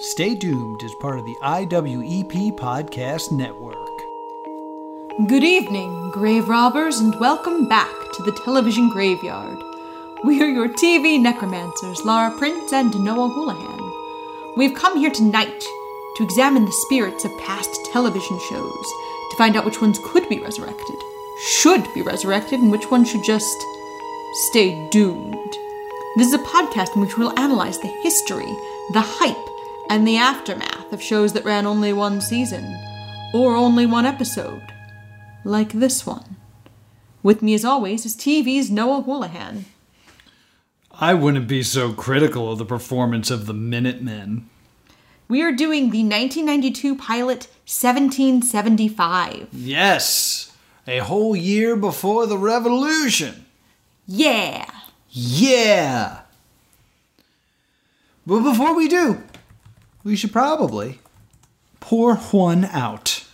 Stay Doomed is part of the IWEP Podcast Network. Good evening, grave robbers, and welcome back to the television graveyard. We are your TV necromancers, Laura Prince and Noah Houlihan. We've come here tonight to examine the spirits of past television shows, to find out which ones could be resurrected, should be resurrected, and which ones should just stay doomed. This is a podcast in which we'll analyze the history, the hype, and the aftermath of shows that ran only one season, or only one episode, like this one. With me, as always, is TV's Noah Houlihan. I wouldn't be so critical of the performance of the Minutemen. We are doing the 1992 pilot 1775. Yes, a whole year before the revolution. Yeah! Yeah! But before we do, we should probably pour one out.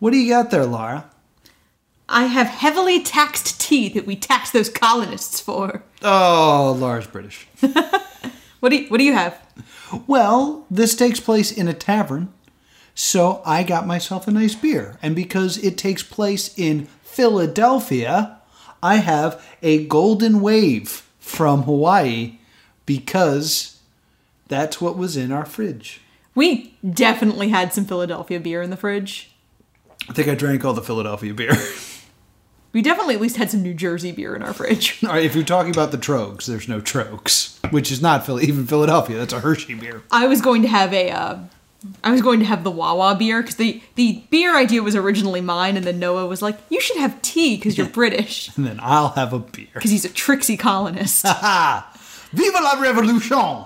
What do you got there, Laura? I have heavily taxed tea that we taxed those colonists for. Oh, Laura's British. What do you, what do you have? Well, this takes place in a tavern, so I got myself a nice beer. And because it takes place in Philadelphia, I have a Golden Wave from Hawaii because that's what was in our fridge. We definitely had some Philadelphia beer in the fridge. I think I drank all the Philadelphia beer. We definitely at least had some New Jersey beer in our fridge. all right, if you're talking about the Tröegs, there's no Tröegs, which is not Philly, even Philadelphia. That's a Hershey beer. I was going to have a, uh, I was going to have the Wawa beer because the the beer idea was originally mine, and then Noah was like, "You should have tea because you're British," And then I'll have a beer. because he's a tricksy colonist. Viva la Revolution!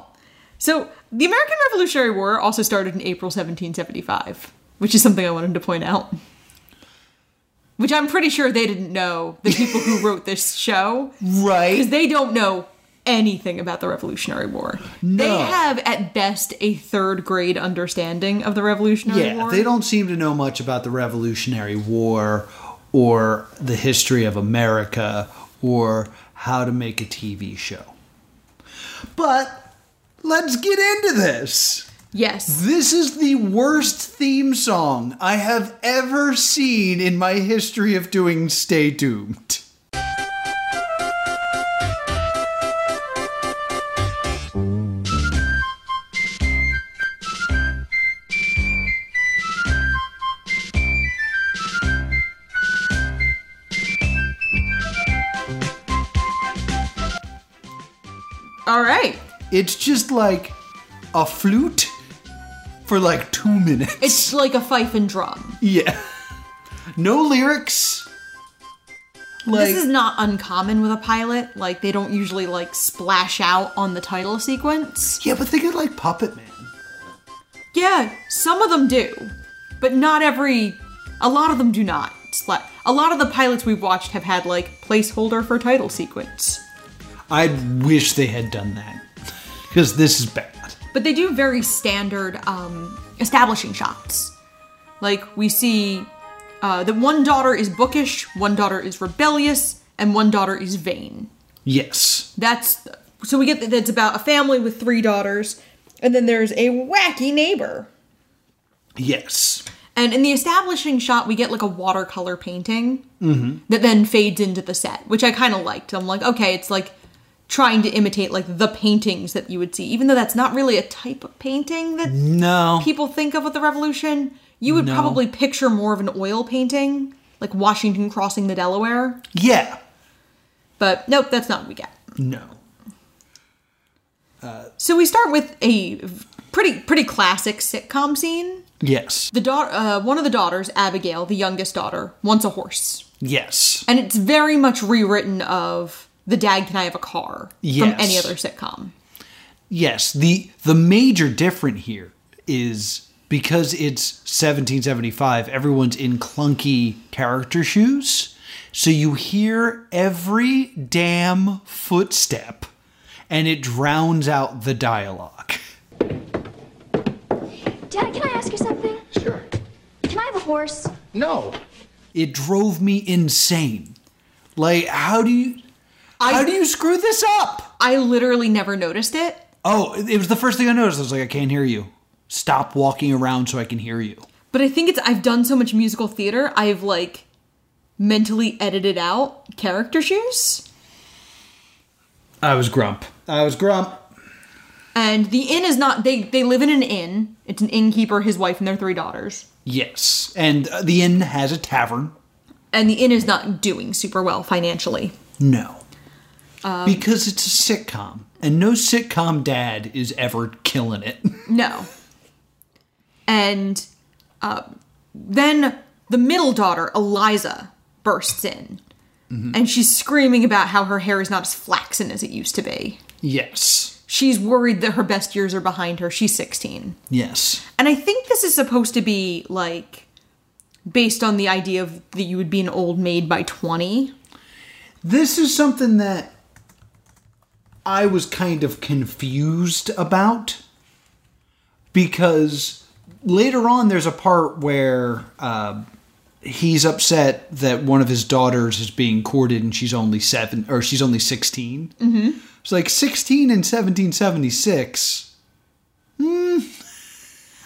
so the American Revolutionary War also started in April 1775, which is something I wanted to point out. Which I'm pretty sure they didn't know the people who wrote this show Right. because they don't know anything about the Revolutionary War. They have at best a third grade understanding of the Revolutionary Yeah, War. they don't seem to know much about the Revolutionary War or the history of America or how to make a TV show. But let's get into this. Yes. This is the worst theme song I have ever seen in my history of doing Stay Doomed. It's just like a flute for like two minutes. It's like a fife and drum. Yeah. No lyrics. Like, this is not uncommon with a pilot. Like they don't usually like splash out on the title sequence. yeah, but think of like Puppet Man. Yeah, some of them do, but not every. A lot of them do not. A lot of the pilots we've watched have had like placeholder for title sequence, I wish they had done that because this is bad. but they do very standard um, establishing shots. Like we see uh, that one daughter is bookish, one daughter is rebellious, and one daughter is vain. Yes. That's so we get that it's about a family with three daughters, and then there's a wacky neighbor. Yes. And in the establishing shot, we get like a watercolor painting that then fades into the set, which I kind of liked. I'm like, okay, it's like trying to imitate like the paintings that you would see, even though that's not really a type of painting that No. people think of with the Revolution. You would No. probably picture more of an oil painting, like Washington crossing the Delaware. Yeah. But nope, that's not what we get. No. So we start with a pretty pretty classic sitcom scene. Yes. The daughter, uh, one of the daughters, Abigail, the youngest daughter, wants a horse, Yes. and it's very much rewritten of the "Dad, can I have a car?" from any other sitcom. Yes. The the major difference here is because it's 1775, everyone's in clunky character shoes. So you hear every damn footstep and it drowns out the dialogue. Dad, can I ask you something? Sure. Can I have a horse? No. It drove me insane. Like, how do you How do you screw this up? I literally never noticed it. Oh, it was the first thing I noticed. I was like, I can't hear you. Stop walking around so I can hear you. But I think it's I've done so much musical theater, I've like mentally edited out character shoes. I was grump. I was grump. And the inn is not they they live in an inn. It's an innkeeper, his wife, and their three daughters. Yes, and uh, the inn has a tavern. And the inn is not doing super well financially. No, because it's a sitcom, and no sitcom dad is ever killing it. No. And uh, then the middle daughter, Eliza, bursts in. And she's screaming about how her hair is not as flaxen as it used to be. yes, She's worried that her best years are behind her. She's 16. yes, And I think this is supposed to be like based on the idea of that you would be an old maid by 20. this is something that I was kind of confused about because later on there's a part where uh, he's upset that one of his daughters is being courted and she's only seven or she's only 16 mm-hmm. it's like 16 in 1776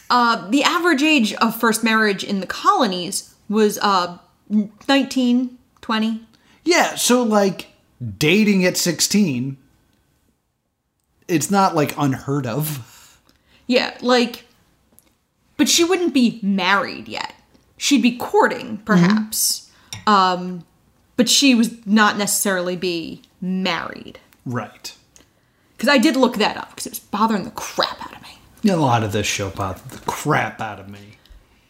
Uh, the average age of first marriage in the colonies was uh, 19, 20. yeah so like dating at 16 it's not like unheard of Yeah, like, but she wouldn't be married yet. She'd be courting, perhaps. Um, but she was not necessarily be married. right Because I did look that up because it was bothering the crap out of me. a lot of this show bothered the crap out of me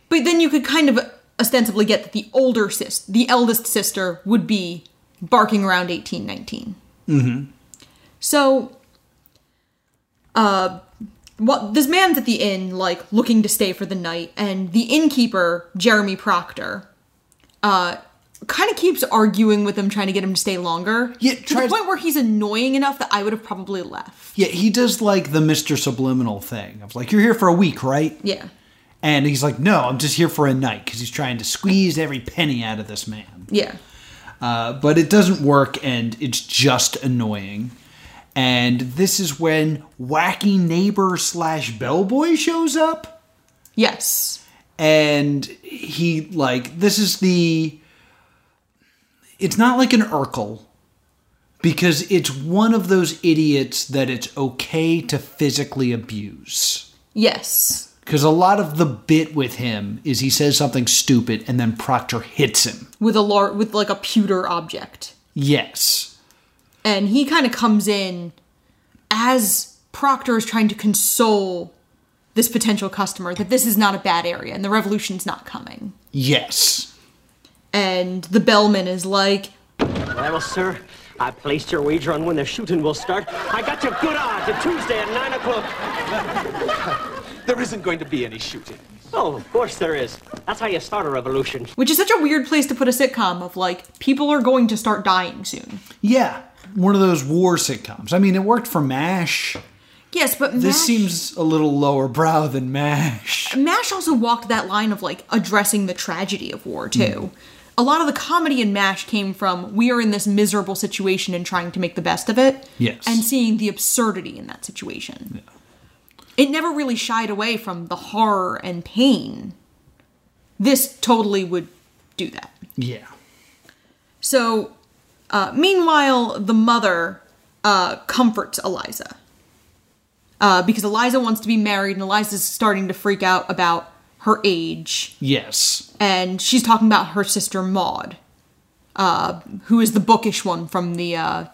But then you could kind of ostensibly get that the older sis, the eldest sister, would be barking around 18, 19. Mm-hmm. So, uh, what this man's at the inn, like looking to stay for the night, and the innkeeper, Jeremy Proctor, uh, kind of keeps arguing with him, trying to get him to stay longer. Yeah, to the point where he's annoying enough that I would have probably left. Yeah, he does like the Mr. Subliminal thing of like, you're here for a week, right? Yeah. And he's like, no, I'm just here for a night because he's trying to squeeze every penny out of this man. Yeah. Uh, but it doesn't work and it's just annoying. And this is when wacky neighbor slash bellboy shows up. Yes. And he, like, this is the. It's not like an Urkel because it's one of those idiots that it's okay to physically abuse. Yes. Because a lot of the bit with him is he says something stupid and then Proctor hits him. With a lar- with like a pewter object. Yes. And he kind of comes in as Proctor is trying to console this potential customer that this is not a bad area and the revolution's not coming. Yes. And the bellman is like, Well, sir, I placed your wager on when the shooting will start. I got your good odds at Tuesday at 9 o'clock. There isn't going to be any shooting. Oh, of course there is. That's how you start a revolution. which is such a weird place to put a sitcom of like, people are going to start dying soon. Yeah. One of those war sitcoms. I mean, it worked for MASH. Yes, but This MASH, seems a little lower brow than MASH. MASH also walked that line of like addressing the tragedy of war hmm. too. A lot of the comedy in MASH came from we are in this miserable situation and trying to make the best of it. Yes. And seeing the absurdity in that situation. Yeah. It never really shied away from the horror and pain. This totally would do that. Yeah. So, uh, meanwhile, the mother uh, comforts Eliza. Uh, because Eliza wants to be married, and Eliza's starting to freak out about her age. Yes. And she's talking about her sister Maud, uh, who is the bookish one from the uh,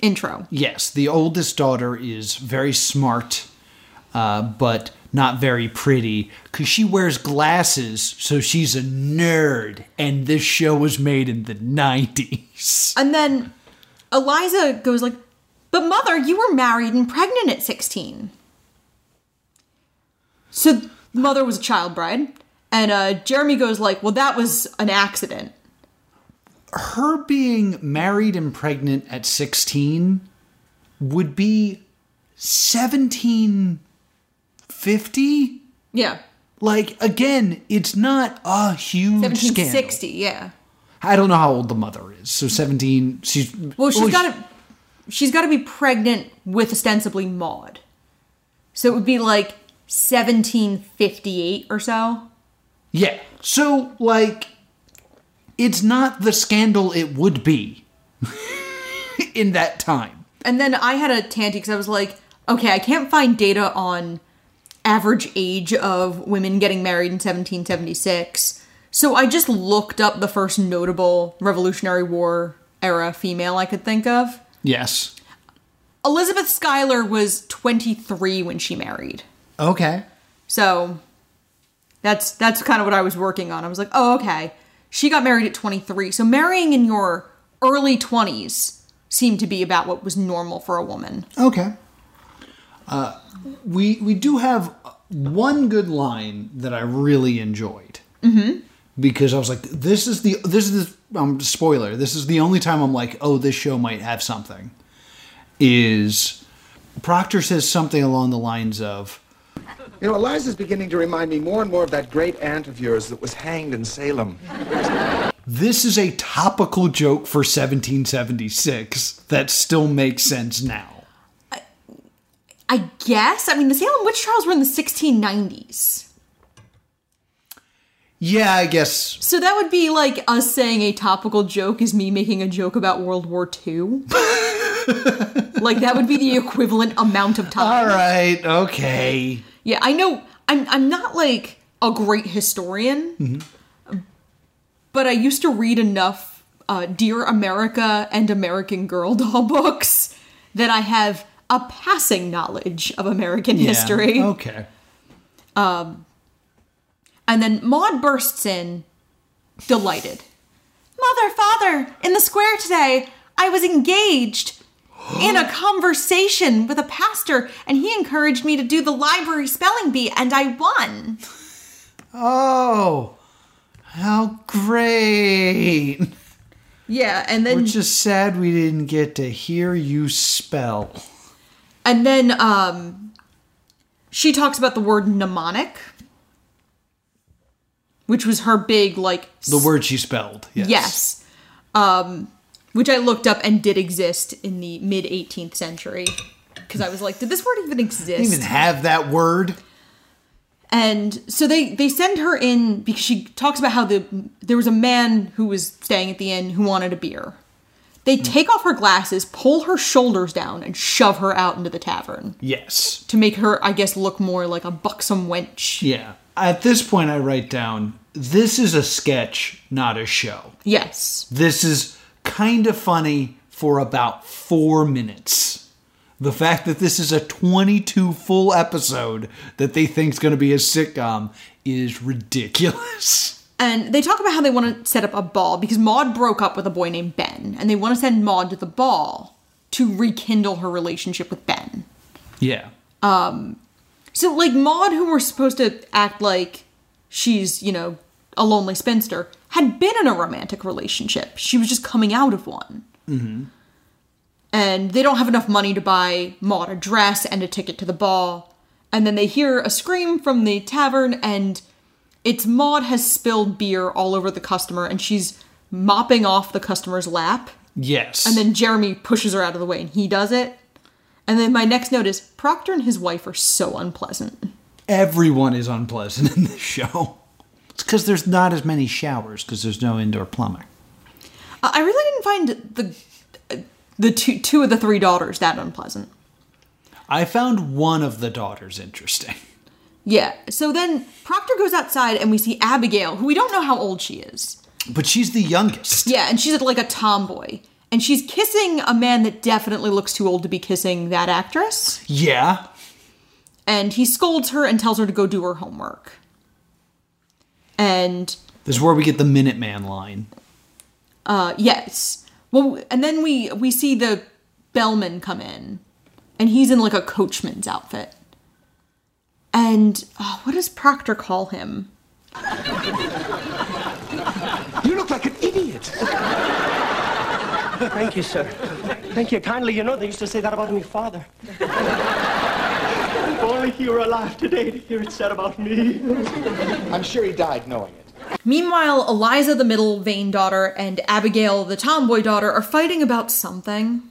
intro. Yes. The oldest daughter is very smart, uh, but not very pretty because she wears glasses, so she's a nerd. And this show was made in the 90s. And then Eliza goes like, "But mother, you were married and pregnant at 16." So mother was a child bride, and uh, Jeremy goes like, "Well, that was an accident." her being married and pregnant at 16 would be 1750 Yeah, like again it's not a huge scandal 1760. Yeah. i don't know how old the mother is so 17 she's Well, she's oh, got to. she's got to be pregnant with ostensibly Maud. So it would be like 1758 or so. Yeah. So, like, it's not the scandal it would be in that time. And then I had a tanty because I was like, okay, I can't find data on average age of women getting married in 1776. So I just looked up the first notable Revolutionary War era female I could think of. Yes. Elizabeth Schuyler was 23 when she married. Okay. So that's that's kind of what I was working on. I was like, "Oh, okay. She got married at 23. So marrying in your early 20s seemed to be about what was normal for a woman." Okay. Uh, we we do have one good line that I really enjoyed. Mm-hmm. Because I was like, this is the this is the um, spoiler. This is the only time I'm like, oh, this show might have something. Is Proctor says something along the lines of, You know, Eliza's beginning to remind me more and more of that great aunt of yours that was hanged in Salem. this is a topical joke for 1776 that still makes sense now. I guess. I mean, the Salem witch trials were in the 1690s. Yeah, I guess. So that would be like us saying a topical joke is me making a joke about World War II. like that would be the equivalent amount of time. All right, okay. Yeah, I know. I'm I'm not like a great historian, but I used to read enough uh, Dear America and American Girl doll books that I have a passing knowledge of American Yeah, history. Okay. Um, and then Maud bursts in, delighted. Mother, father, in the square today, I was engaged in a conversation with a pastor, and he encouraged me to do the library spelling bee, and I won. Oh, how great. Yeah, and then We're just sad we didn't get to hear you spell. And then um she talks about the word mnemonic, which was her big like The word she spelled. Yes. Yes. Um, which I looked up and did exist in the mid 18th century. Because I was like, did this word even exist? Didn't even have that word. and so they they send her in because she talks about how the there was a man who was staying at the inn who wanted a beer. They take off her glasses, pull her shoulders down, and shove her out into the tavern Yes. to make her, I guess, look more like a buxom wench. Yeah. At this point, I write down this is a sketch, not a show. Yes. This is kind of funny for about four minutes. The fact that this is a 22 full episode that they think is going to be a sitcom is ridiculous. And they talk about how they want to set up a ball because Maud broke up with a boy named Ben, and they want to send Maud to the ball to rekindle her relationship with Ben. Yeah. So, like, Maud, who we're supposed to act like she's, you know, a lonely spinster, had been in a romantic relationship. She was just coming out of one. Mm-hmm. And they don't have enough money to buy Maud a dress and a ticket to the ball. And then they hear a scream from the tavern, and it's Maud has spilled beer all over the customer, and she's mopping off the customer's lap. Yes. And then Jeremy pushes her out of the way, and he does it. And then my next note is Proctor and his wife are so unpleasant. everyone is unpleasant in this show. It's because there's not as many showers because there's no indoor plumbing. Uh, I really didn't find the the two two of the three daughters that unpleasant. I found one of the daughters interesting. Yeah. So then Proctor goes outside and we see Abigail, who we don't know how old she is. But she's the youngest. Yeah, and she's like a tomboy. And she's kissing a man that definitely looks too old to be kissing that actress. Yeah. And he scolds her and tells her to go do her homework. And This is where we get the Minuteman line. Uh, yes. Well, and then we we see the bellman come in, and he's in like a coachman's outfit. And oh, what does Proctor call him? You look like an idiot. Thank you, sir. Thank you kindly. You know, they used to say that about me father. if only he were alive today to hear it said about me. I'm sure he died knowing it. Meanwhile, Eliza, the middle vain daughter, and Abigail, the tomboy daughter, are fighting about something.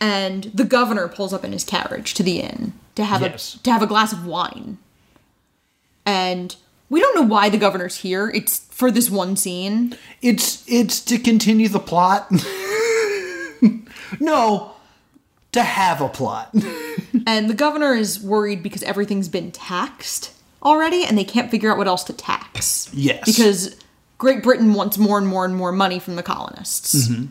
and the governor pulls up in his carriage to the inn to have Yes. a to have a glass of wine. And we don't know why the governor's here. It's for this one scene. It's it's to continue the plot. no, to have a plot. And the governor is worried because everything's been taxed already and they can't figure out what else to tax. Yes. Because Great Britain wants more and more and more money from the colonists. Mm-hmm.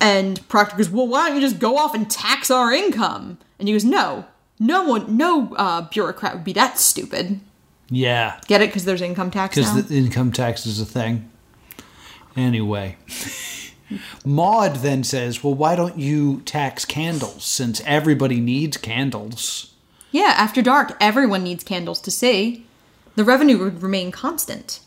And Proctor goes, Well, why don't you just go off and tax our income? And he goes, No, no one, no uh, bureaucrat would be that stupid. Yeah, Get it? Because there's income tax because the income tax is a thing. Anyway, Maud then says, "Well, why don't you tax candles since everybody needs candles?" yeah, after dark, everyone needs candles to see. The revenue would remain constant.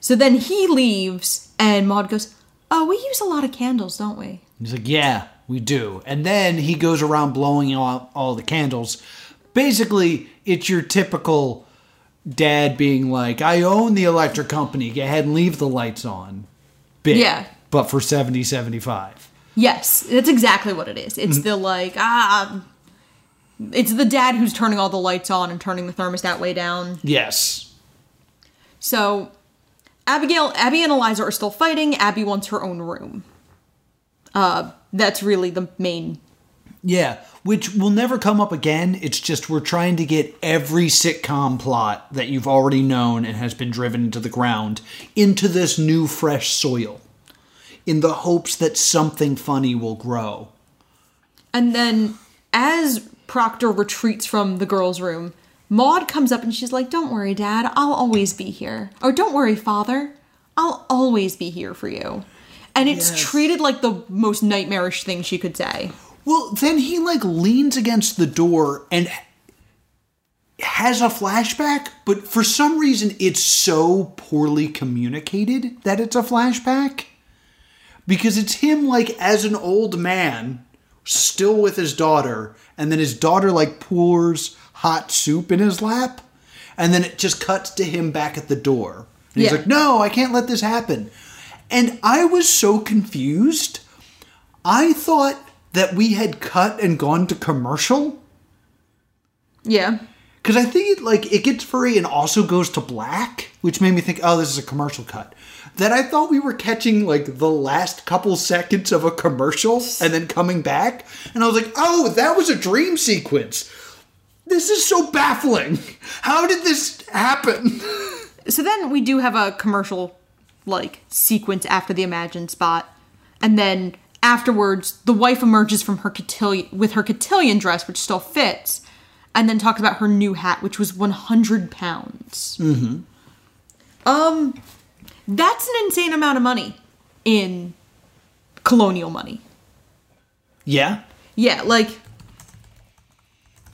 So then he leaves, and Maud goes, Oh, we use a lot of candles, don't we? He's like, "Yeah, we do." And then he goes around blowing out all the candles. Basically, it's your typical dad being like, "I own the electric company. Go ahead and leave the lights on." Bit, Yeah. but for 70 75. Yes, that's exactly what it is. It's the like ah, it's the dad who's turning all the lights on and turning the thermostat way down. Yes. So, Abigail, Abby and Eliza are still fighting. Abby wants her own room. Uh, that's really the main. Yeah, which will never come up again. It's just we're trying to get every sitcom plot that you've already known and has been driven into the ground into this new, fresh soil in the hopes that something funny will grow. And then, as Proctor retreats from the girls' room, Maud comes up and she's like, "Don't worry, Dad. I'll always be here. Or don't worry, Father. I'll always be here for you." And it's Yes. treated like the most nightmarish thing she could say. Well, then he like leans against the door and has a flashback, but for some reason it's so poorly communicated that it's a flashback. Because it's him like as an old man, still with his daughter, and then his daughter like pours hot soup in his lap, and then it just cuts to him back at the door. And he's Yeah. like, No, I can't let this happen. And I was so confused. I thought that we had cut and gone to commercial Yeah. because I think it like it gets furry and also goes to black, which made me think, oh, this is a commercial cut. That I thought we were catching like the last couple seconds of a commercial and then coming back, and I was like, oh, that was a dream sequence. This is so baffling. How did this happen? So then we do have a commercial like sequence after the imagined spot, and then afterwards the wife emerges from her cotillion with her cotillion dress, which still fits, and then talks about her new hat, which was 100 pounds. Mm-hmm. Um, that's an insane amount of money in colonial money. yeah, Yeah, like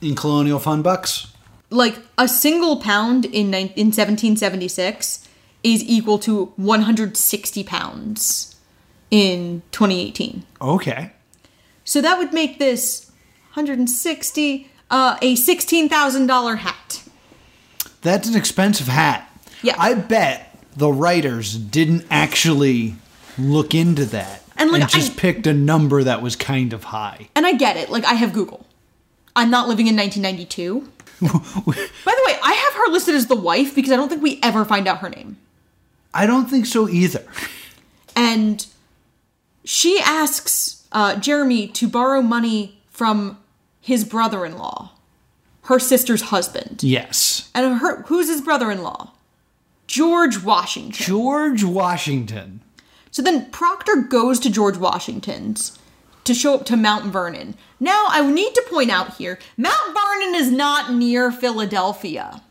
in colonial fun bucks. like a single pound in in 1776 is equal to 160 pounds in 2018. Okay. So that would make this 160 uh, a $16,000 hat. That's an expensive hat. Yeah. I bet the writers didn't actually look into that And, like, just I- picked a number that was kind of high. And I get it. Like I have Google. I'm not living in 1992. By the way, I have her listed as the wife because I don't think we ever find out her name. I don't think so either. and she asks uh, Jeremy to borrow money from his brother-in-law, her sister's husband. Yes. And her, who's his brother-in-law? George Washington. George Washington. So then Proctor goes to George Washington's to show up to Mount Vernon. Now I need to point out here, Mount Vernon is not near Philadelphia.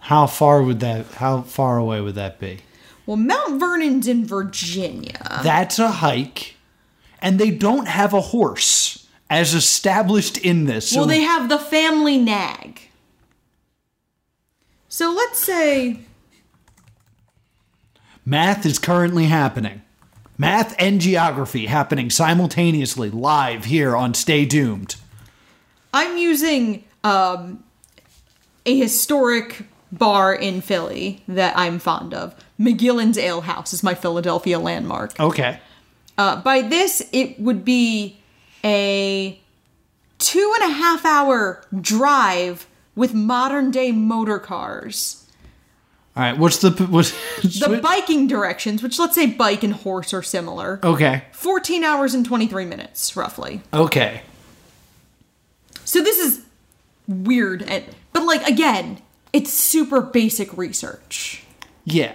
How far would that how far away would that be? Well, Mount Vernon's in Virginia. That's a hike. And they don't have a horse as established in this. So Well, they have the family nag. So let's say math is currently happening. Math and geography happening simultaneously live here on Stay Doomed. I'm using um, a historic bar in Philly that I'm fond of. McGillin's Ale House is my Philadelphia landmark. Okay. Uh, by this, it would be a two and a half hour drive with modern day motor cars. All right, what's the what's The biking directions, which let's say bike and horse are similar, Okay. 14 hours and 23 minutes, roughly. Okay. So this is weird, and, but like, again, it's super basic research. Yeah.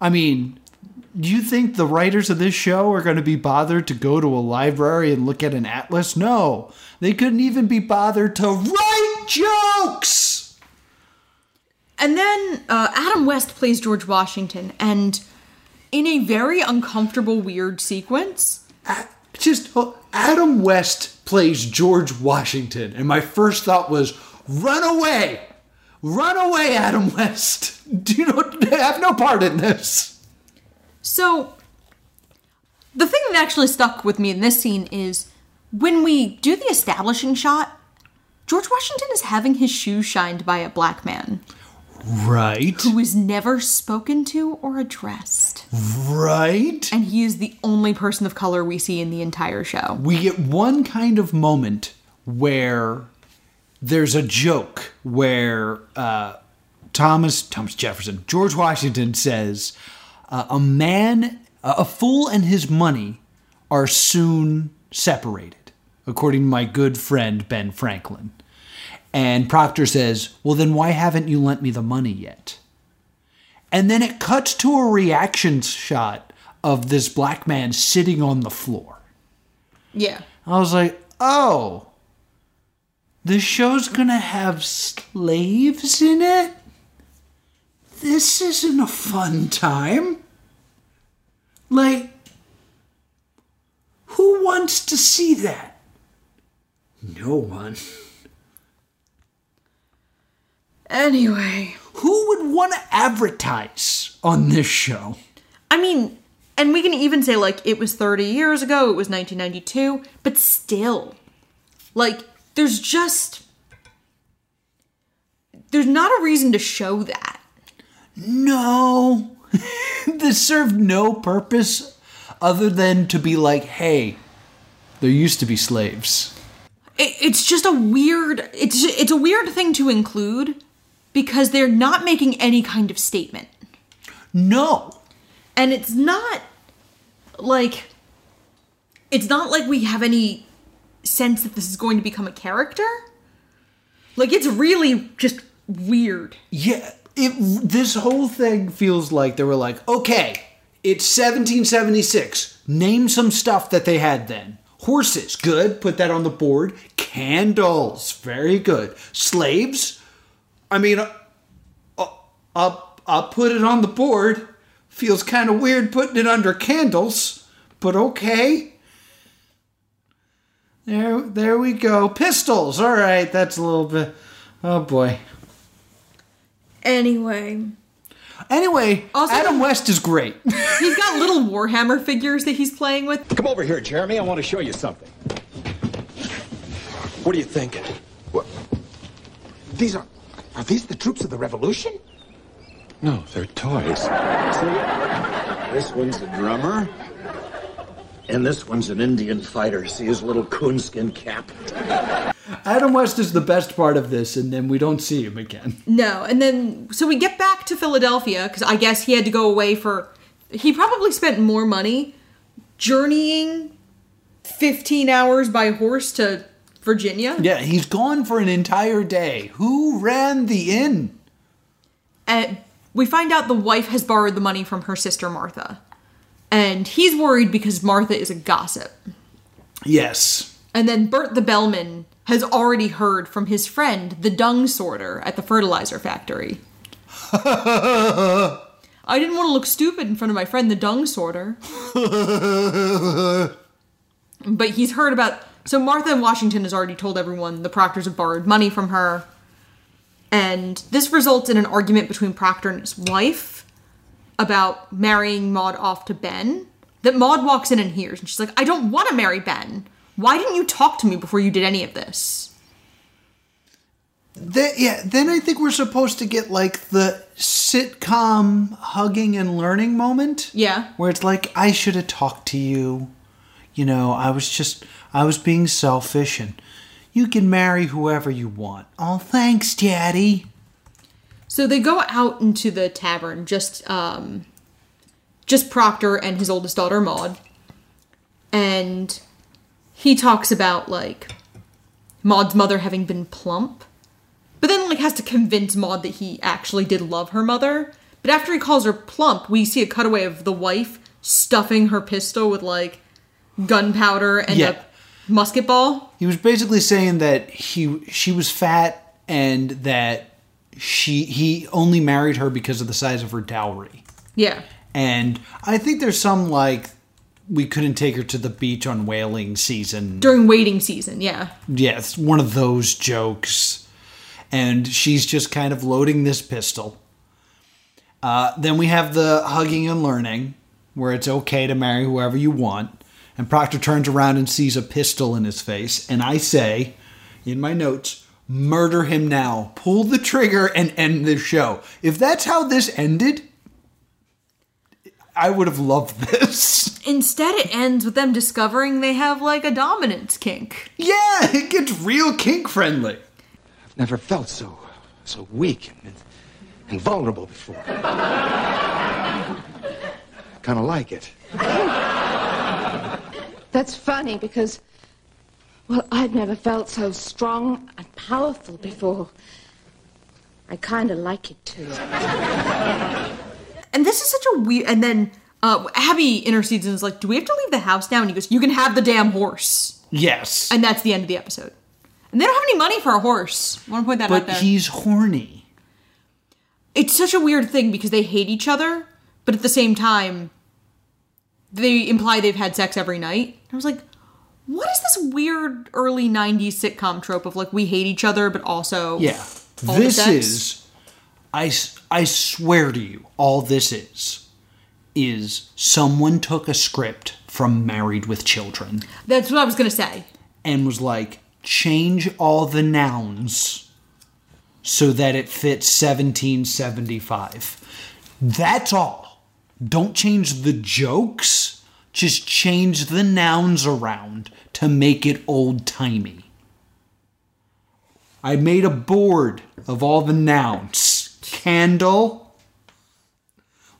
I mean, do you think the writers of this show are going to be bothered to go to a library and look at an atlas? No. They couldn't even be bothered to write jokes. And then uh, Adam West plays George Washington, and in a very uncomfortable, weird sequence, Just oh, Adam West plays George Washington, and my first thought was, "Run away, run away, Adam West! Do you not have no part in this?" So, the thing that actually stuck with me in this scene is when we do the establishing shot, George Washington is having his shoes shined by a black man Right, who is never spoken to or addressed. right. And he is the only person of color we see in the entire show. we get one kind of moment where there's a joke where uh, Thomas Thomas Jefferson George Washington says uh, a man a fool and his money are soon separated according to my good friend Ben Franklin. And Proctor says well then why haven't you lent me the money yet? And then it cuts to a reaction shot of this black man sitting on the floor. Yeah. I was like, oh, this show's gonna have slaves in it? This isn't a fun time. Like, who wants to see that? No one. Anyway, Who would want to advertise on this show? I mean, and we can even say like it was 30 years ago, it was 1992, but still, like, there's just. There's not a reason to show that. No. this served no purpose other than to be like, hey, there used to be slaves. It, it's just a weird. It's it's a weird thing to include because they're not making any kind of statement, No. and it's not like. It's not like we have any sense that this is going to become a character. Like it's really just weird. Yeah, it this whole thing feels like they were like, okay, it's 1776. Name some stuff that they had then. Horses, good. Put that on the board. Candles, very good. Slaves, I mean, uh, uh, I'll, I'll put it on the board. Feels kind of weird putting it under candles, but okay. There, there we go. Pistols. All right, that's a little bit. Oh boy. Anyway, Anyway, Also- Adam West is great. he's got little Warhammer figures that he's playing with. Come over here, Jeremy. I want to show you something. What are you thinking? What? These are. Are these the troops of the revolution? No, they're toys. See? This one's a drummer. And this one's an Indian fighter. See his little coonskin cap? Adam West is the best part of this, and then we don't see him again. No, and then so we get back to Philadelphia because I guess he had to go away for. He probably spent more money journeying 15 hours by horse to Virginia. Yeah, he's gone for an entire day. Who ran the inn? And we find out the wife has borrowed the money from her sister Martha. And he's worried because Martha is a gossip. Yes. And then Bert the bellman has already heard from his friend, the dung sorter, at the fertilizer factory. I didn't want to look stupid in front of my friend, the dung sorter. but he's heard about. So Martha in Washington has already told everyone the Proctors have borrowed money from her. And this results in an argument between Proctor and his wife about marrying Maud off to Ben. That Maud walks in and hears, and she's like, I don't want to marry Ben. Why didn't you talk to me before you did any of this? Then, yeah, then I think we're supposed to get like the sitcom hugging and learning moment. Yeah. Where it's like, I should have talked to you. you know, I was just, I was being selfish and you can marry whoever you want. Oh, thanks, Daddy. So they go out into the tavern, just um, just Proctor and his oldest daughter Maud, and he talks about like Maud's mother having been plump, but then like has to convince Maud that he actually did love her mother. But after he calls her plump, we see a cutaway of the wife stuffing her pistol with like gunpowder and Yeah. a musket ball. He was basically saying that he she was fat and that she he only married her because of the size of her dowry. Yeah. And I think there's some like we couldn't take her to the beach on whaling season. During waiting season, yeah. Yeah, it's one of those jokes. And she's just kind of loading this pistol. Uh, then we have the hugging and learning, where it's okay to marry whoever you want. And Proctor turns around and sees a pistol in his face. And I say, in my notes, murder him now. Pull the trigger and end the show. If that's how this ended, I would have loved this. Instead, it ends with them discovering they have like a dominance kink. Yeah, it gets real kink friendly. Never felt so so weak and, and vulnerable before. kind of like it. That's funny because, well, I've never felt so strong and powerful before. I kind of like it too. And this is such a weird. And then uh, Abby intercedes and is like, "Do we have to leave the house now?" And he goes, "You can have the damn horse." Yes. And that's the end of the episode. And they don't have any money for a horse. I want to point that out but he's horny. it's such a weird thing because they hate each other, but at the same time, they imply they've had sex every night. I was like, what is this weird early 90s sitcom trope of like we hate each other, but also. Yeah. This is I swear to you, all this is is someone took a script from Married with Children That's what I was going to say. and was like change all the nouns so that it fits 1775. That's all. Don't change the jokes, just change the nouns around to make it old timey. I made a board of all the nouns. Candle.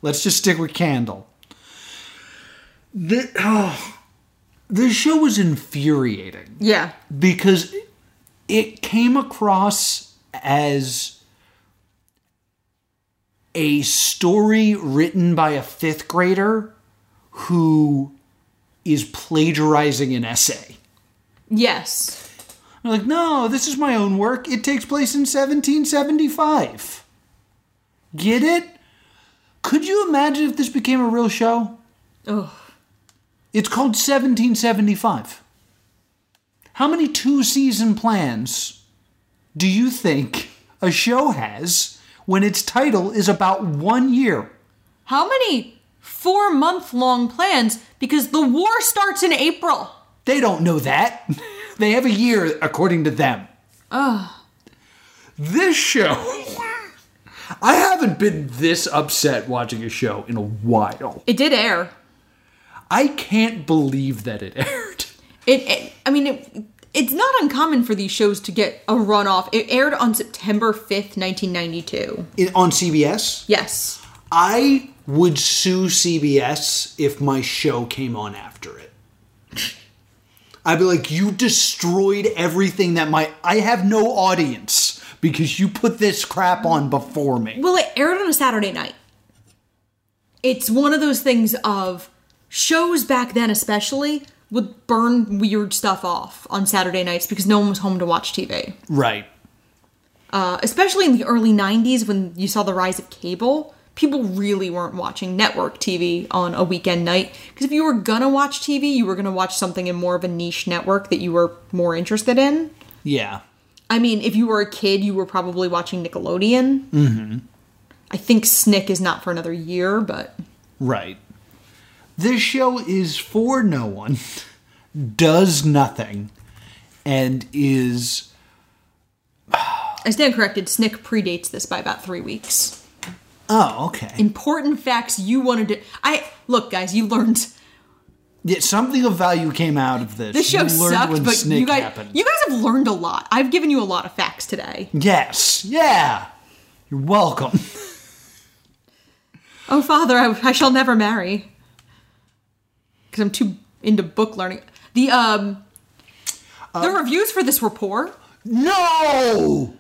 Let's just stick with candle. The, oh, this show was infuriating Yeah. because it came across as a story written by a fifth grader who is plagiarizing an essay. Yes. I'm like, no, this is my own work. It takes place in 1775. Get it? Could you imagine if this became a real show? Ugh. It's called 1775. How many two season plans do you think a show has when its title is about one year? How many four month long plans? Because the war starts in April. They don't know that. They have a year according to them. This show. I haven't been this upset watching a show in a while. It did air. I can't believe that it aired. It, it I mean, it, it's not uncommon for these shows to get a runoff. It aired on September 5th, 1992. It, on CBS? Yes. I would sue CBS if my show came on after it. I'd be like, you destroyed everything that my I have no audience because you put this crap on before me. Well, it aired on a Saturday night. It's one of those things of shows back then, especially, would burn weird stuff off on Saturday nights because no one was home to watch TV. Right. Uh, especially in the early 90s when you saw the rise of cable, people really weren't watching network TV on a weekend night. Because if you were gonna watch TV, you were gonna watch something in more of a niche network that you were more interested in. Yeah. I mean, if you were a kid, you were probably watching Nickelodeon. Mm-hmm. I think Snick is not for another year, but Right. This show is for no one, does nothing, and is I stand corrected. Snick predates this by about three weeks. Oh okay. Important facts you wanted to. I look, guys. You learned Yeah, something of value came out of this. This show You sucked, but you guys, happened. you guys have learned a lot. I've given you a lot of facts today. yes, yeah. You're welcome. Oh, father, I, I shall never marry. Because I'm too into book learning. The um, the reviews for this were poor. no,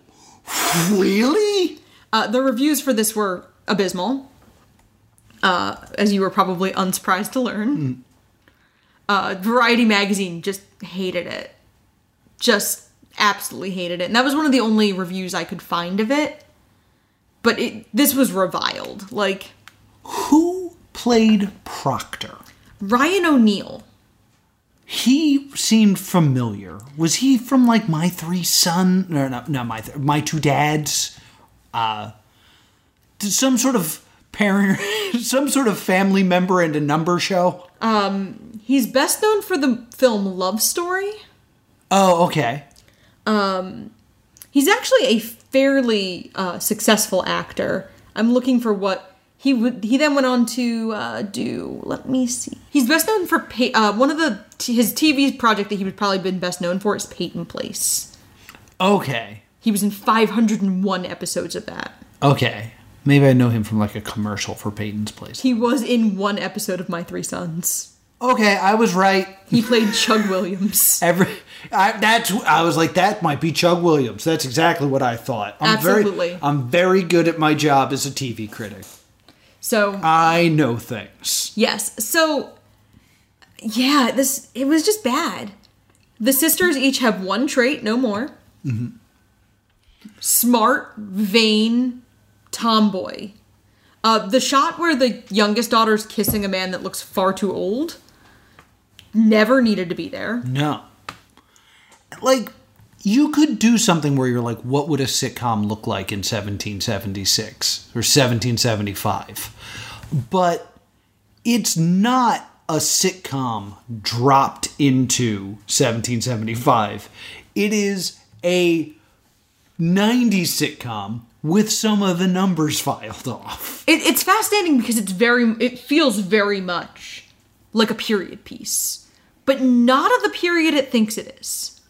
really? Uh, the reviews for this were abysmal, uh, as you were probably unsurprised to learn. Uh, Variety magazine just hated it, just absolutely hated it, and that was one of the only reviews I could find of it. But it, this was reviled. Like Who played Proctor? Ryan O'Neal. He seemed familiar. Was he from like My Three Son? No, no, no my th- my two dads. Uh, some sort of parent, some sort of family member and a number show. Um, he's best known for the film Love Story. Oh, okay. Um, he's actually a fairly uh, successful actor. I'm looking for what he would. He then went on to uh, do. Let me see. He's best known for pa- uh, one of the his TV project that he would probably been best known for is Peyton Place. Okay. He was in 501 episodes of that. Okay. Maybe I know him from like a commercial for Peyton's Place. He was in one episode of My Three Sons. Okay, I was right. He played Chug Williams. Every I, that's I was like that might be Chug Williams. That's exactly what I thought. I'm Absolutely. Very, I'm very good at my job as a TV critic. So I know things. Yes. So yeah, this it was just bad. The sisters each have one trait, no more. Mm-hmm. Smart, vain, tomboy. Uh, the shot where the youngest daughter's kissing a man that looks far too old never needed to be there. No. Like you could do something where you're like, what would a sitcom look like in 1776 or 1775? But it's not a sitcom dropped into 1775. It is a 90s sitcom with some of the numbers filed off. It, it's fascinating because it's very, it feels very much like a period piece, but not of the period it thinks it is.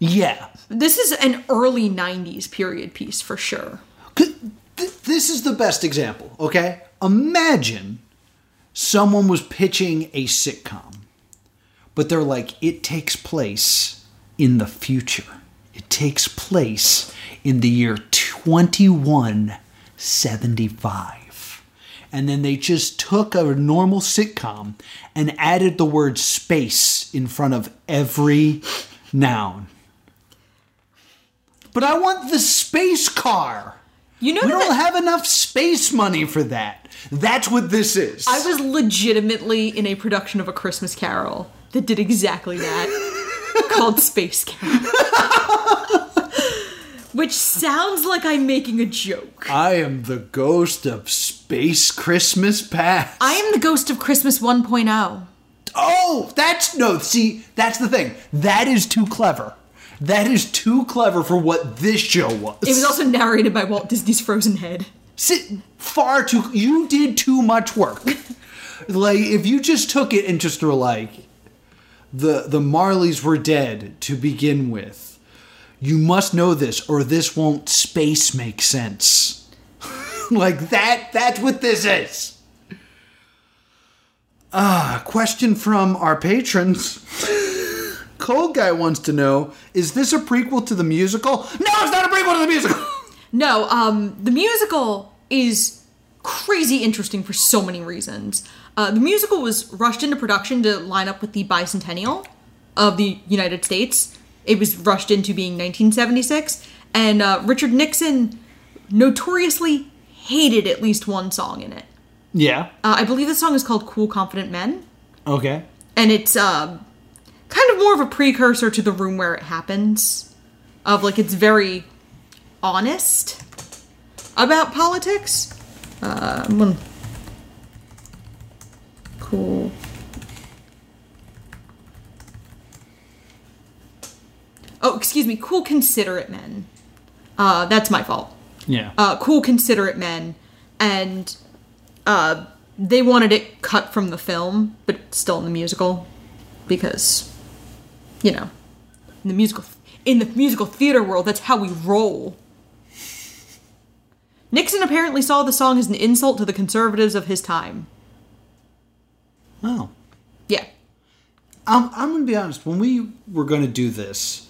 Yeah. This is an early 90s period piece for sure. Th- This is the best example, okay? Imagine someone was pitching a sitcom, but they're like, it takes place in the future. It takes place in the year 2175. And then they just took a normal sitcom and added the word space in front of every noun. But I want the space car. You know We don't have enough space money for that. That's what this is. I was legitimately in a production of A Christmas Carol that did exactly that, called Space Carol. Which sounds like I'm making a joke. I am the ghost of Space Christmas Past. I am the ghost of Christmas 1.0. Oh, that's no. See, that's the thing. That is too clever. That is too clever for what this show was. It was also narrated by Walt Disney's Frozen Head. Si- far too. You did too much work. like if you just took it and just were like, the the Marleys were dead to begin with. You must know this, or this won't space make sense. like that. That's what this is. Ah, question from our patrons. Cold guy wants to know: Is this a prequel to the musical? No, it's not a prequel to the musical. No, um, the musical is crazy interesting for so many reasons. Uh, the musical was rushed into production to line up with the bicentennial of the United States. It was rushed into being 1976, and uh, Richard Nixon notoriously hated at least one song in it. yeah. Uh, I believe the song is called "Cool Confident Men," Okay. and it's uh, kind of more of a precursor to the room where it happens. Of like, it's very honest about politics. Uh, cool. Oh, excuse me. Cool, considerate men. Uh, that's my fault Yeah. uh, cool, considerate men, and uh, they wanted it cut from the film, but still in the musical, because, you know, in the musical in the musical theater world, that's how we roll. Nixon apparently saw the song as an insult to the conservatives of his time. Oh. Yeah. I'm, I'm going to be honest. When we were going to do this,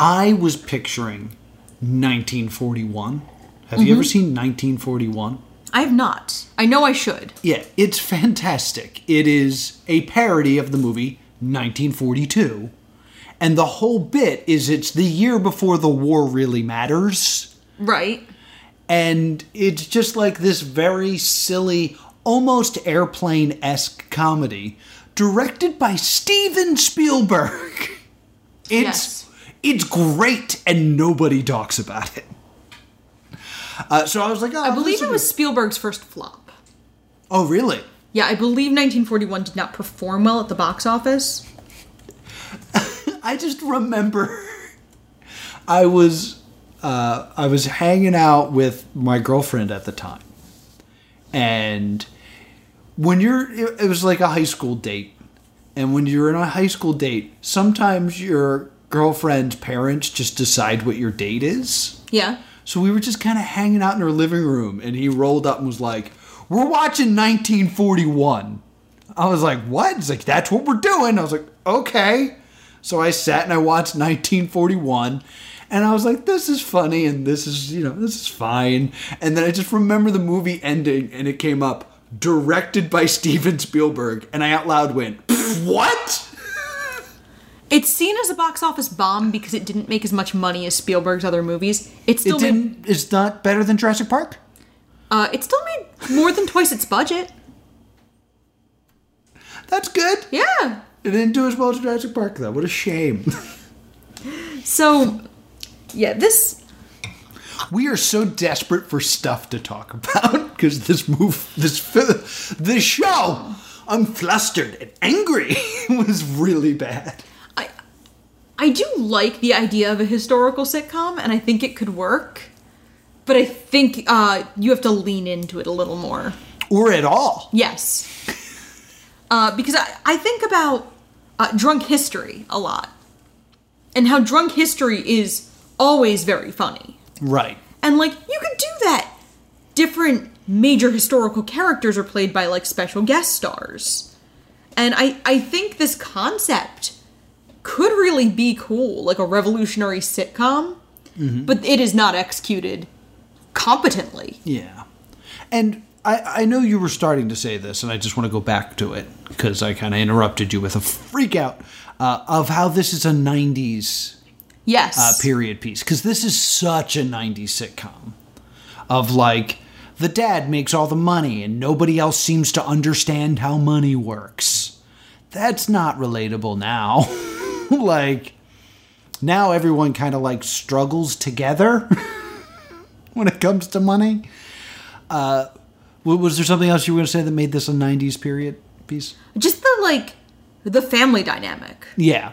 I was picturing 1941. Have you ever mm-hmm. seen 1941? I have not. I know I should. Yeah, it's fantastic. It is a parody of the movie 1942. And the whole bit is it's the year before the war really matters. Right. And it's just like this very silly, almost airplane esque comedy directed by Steven Spielberg. It's, Yes. It's great, and nobody talks about it. Uh, so I was like, oh, I believe it was Spielberg's first flop. Oh, really? Yeah, I believe 1941 did not perform well at the box office. I just remember I was uh, I was hanging out with my girlfriend at the time, and when you're it was like a high school date, and when you're in a high school date, sometimes your girlfriend's parents just decide what your date is. Yeah. So we were just kind of hanging out in her living room, and he rolled up and was like, "We're watching 1941." I was like, "What?" He's like, "That's what we're doing." I was like, "Okay." So I sat and I watched 1941, and I was like, "This is funny, and this is you know this is fine." And then I just remember the movie ending, and it came up directed by Steven Spielberg, and I out loud went, "What?" It's seen as a box office bomb because it didn't make as much money as Spielberg's other movies. It still It didn't. It's not better than Jurassic Park. uh, it still made more than twice its budget. That's good. Yeah. It didn't do as well as Jurassic Park, though. What a shame. So, yeah, this we are so desperate for stuff to talk about because this move, this this show, I'm flustered and angry. It was really bad. I do like the idea of a historical sitcom, and I think it could work. But I think uh, you have to lean into it a little more. Or at all. Yes. Uh, because I, I think about uh, drunk history a lot. And how drunk history is always very funny. Right. And like, you could do that. Different major historical characters are played by like special guest stars. And I, I think this concept could really be cool, like a revolutionary sitcom, but it is not executed competently. Yeah. And I, I know you were starting to say this, and I just want to go back to it because I kind of interrupted you with a freak out uh, of how this is a 90s Yes. uh, period piece because this is such a 90s sitcom of like the dad makes all the money and nobody else seems to understand how money works that's not relatable now like now everyone kind of like struggles together when it comes to money uh was there something else you were going to say that made this a 90s period piece Just the like the family dynamic. yeah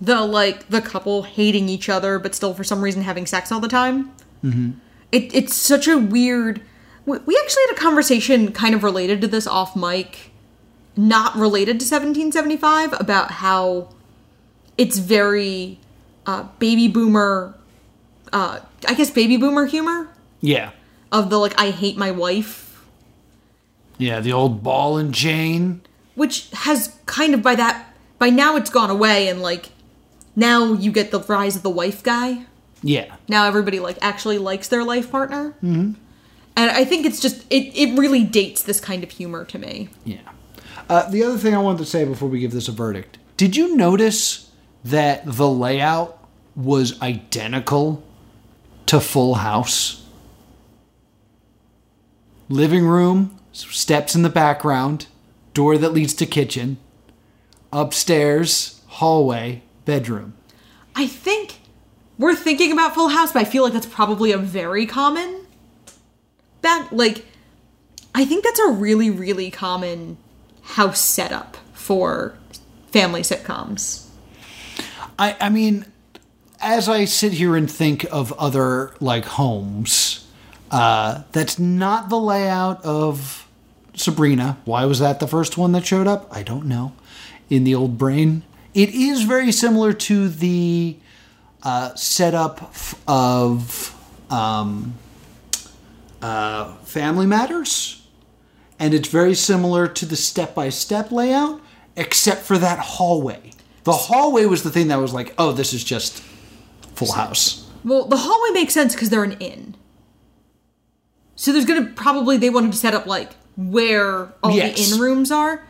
the like the couple hating each other but still for some reason having sex all the time mm-hmm. it, it's such a weird we we actually had a conversation kind of related to this off mic not related to 1775 about how it's very uh, baby boomer uh, i guess baby boomer humor? Yeah. Of the like i hate my wife. Yeah the old ball and chain. Which has kind of by that by now it's gone away and like now you get the rise of the wife guy. Yeah. Now everybody like actually likes their life partner. Mm-hmm. and i think it's just it, it really dates this kind of humor to me. Yeah. Uh, the other thing I wanted to say before we give this a verdict. Did you notice that the layout was identical to Full House? Living room, steps in the background, door that leads to kitchen, upstairs, hallway, bedroom. i think we're thinking about full house but i feel like that's probably a very common back like i think that's a really really common house setup for family sitcoms I, I mean, as I sit here and think of other like homes, uh, that's not the layout of Sabrina. Why was that the first one that showed up? I don't know. In the old brain, it is very similar to the uh, setup of um, uh, Family Matters, and it's very similar to the step-by-step layout, except for that hallway. The hallway was the thing that was like, oh, this is just Full House. Well, the hallway makes sense because they're an inn. So there's gonna probably they wanted to set up like where all Yes. the inn rooms are.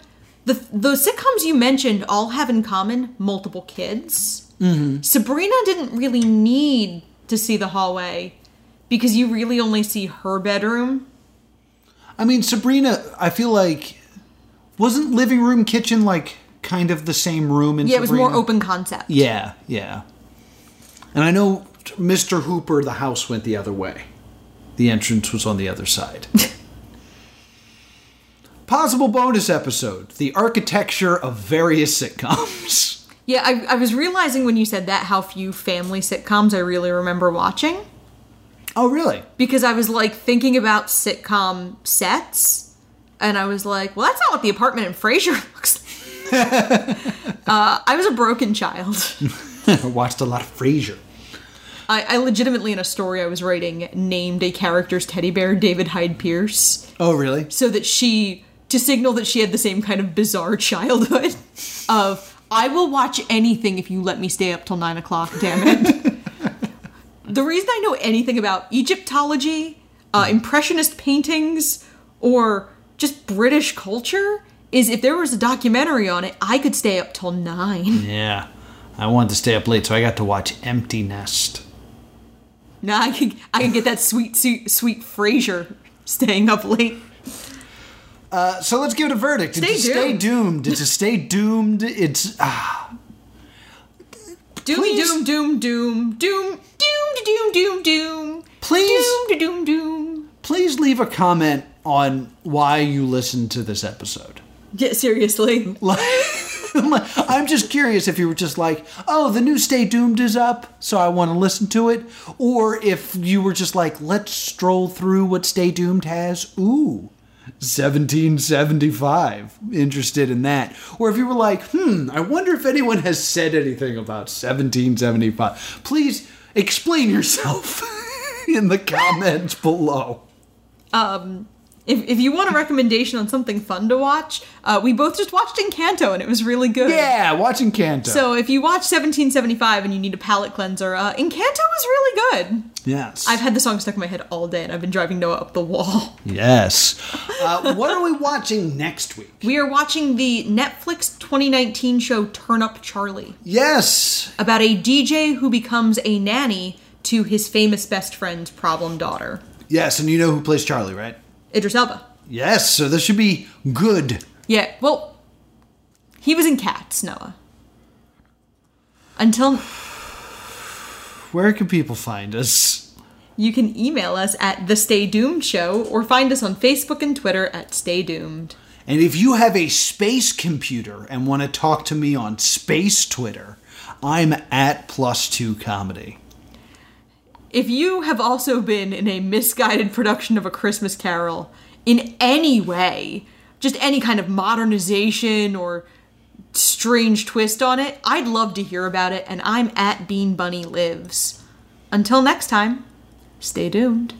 The the sitcoms you mentioned all have in common multiple kids. Mm-hmm. Sabrina didn't really need to see the hallway because you really only see her bedroom. I mean, Sabrina, I feel like wasn't living room kitchen like kind of the same room in Yeah, it was more open concept. Yeah, yeah. And I know Mr. Cooper, the house went the other way. The entrance was on the other side. Possible bonus episode The architecture of various sitcoms. Yeah, I, I was realizing when you said that how few family sitcoms I really remember watching. Oh, really? because I was like thinking about sitcom sets, and I was like, well, that's not what the apartment in Frasier looks like. uh, I was a broken child. Watched a lot of Frasier. I, I legitimately, in a story I was writing, named a character's teddy bear David Hyde Pierce Oh, really? so that she, to signal that she had the same kind of bizarre childhood of, I will watch anything if you let me stay up till nine o'clock, damn it. the reason I know anything about Egyptology, uh, Impressionist paintings, or just British culture is if there was a documentary on it, I could stay up till nine. Yeah. I wanted to stay up late, so I got to watch Empty Nest. now I can I can get that sweet sweet sweet Frasier staying up late. Uh, so let's give it a verdict. Stay it's a stay doomed. doomed. It's a stay doomed. It's ah, Doom Please. doom doom doom doom doom doom doom doom. Please. doom doom doom. please leave a comment on why you listened to this episode. Yeah, seriously. Like, I'm just curious if you were just like, oh, the new Stay Doomed is up, so I want to listen to it. Or if you were just like, let's stroll through what Stay Doomed has. Ooh, 1775. Interested in that. Or if you were like, hmm, I wonder if anyone has said anything about 1775. Please explain yourself in the comments below. If, if you want a recommendation on something fun to watch, uh, we both just watched Encanto and it was really good. Yeah, watching Canto. So if you watch 1775 and you need a palate cleanser, uh, Encanto was really good. yes. I've had the song stuck in my head all day and I've been driving Noah up the wall. Yes. Uh, what are we watching next week? We are watching the Netflix 2019 show Turn Up Charlie Yes. about a DJ who becomes a nanny to his famous best friend's problem daughter, Yes, and you know who plays Charlie, right? Idris Elba. Yes, so this should be good. Yeah, well, he was in Cats, Noah. Until Where can people find us? you can email us at the Stay Doomed Show or find us on Facebook and Twitter at Stay Doomed. And if you have a space computer and want to talk to me on space Twitter, I'm at plus two comedy. If you have also been in a misguided production of A Christmas Carol in any way, just any kind of modernization or strange twist on it, I'd love to hear about it, and I'm at Bean Bunny Lives. Until next time, stay doomed.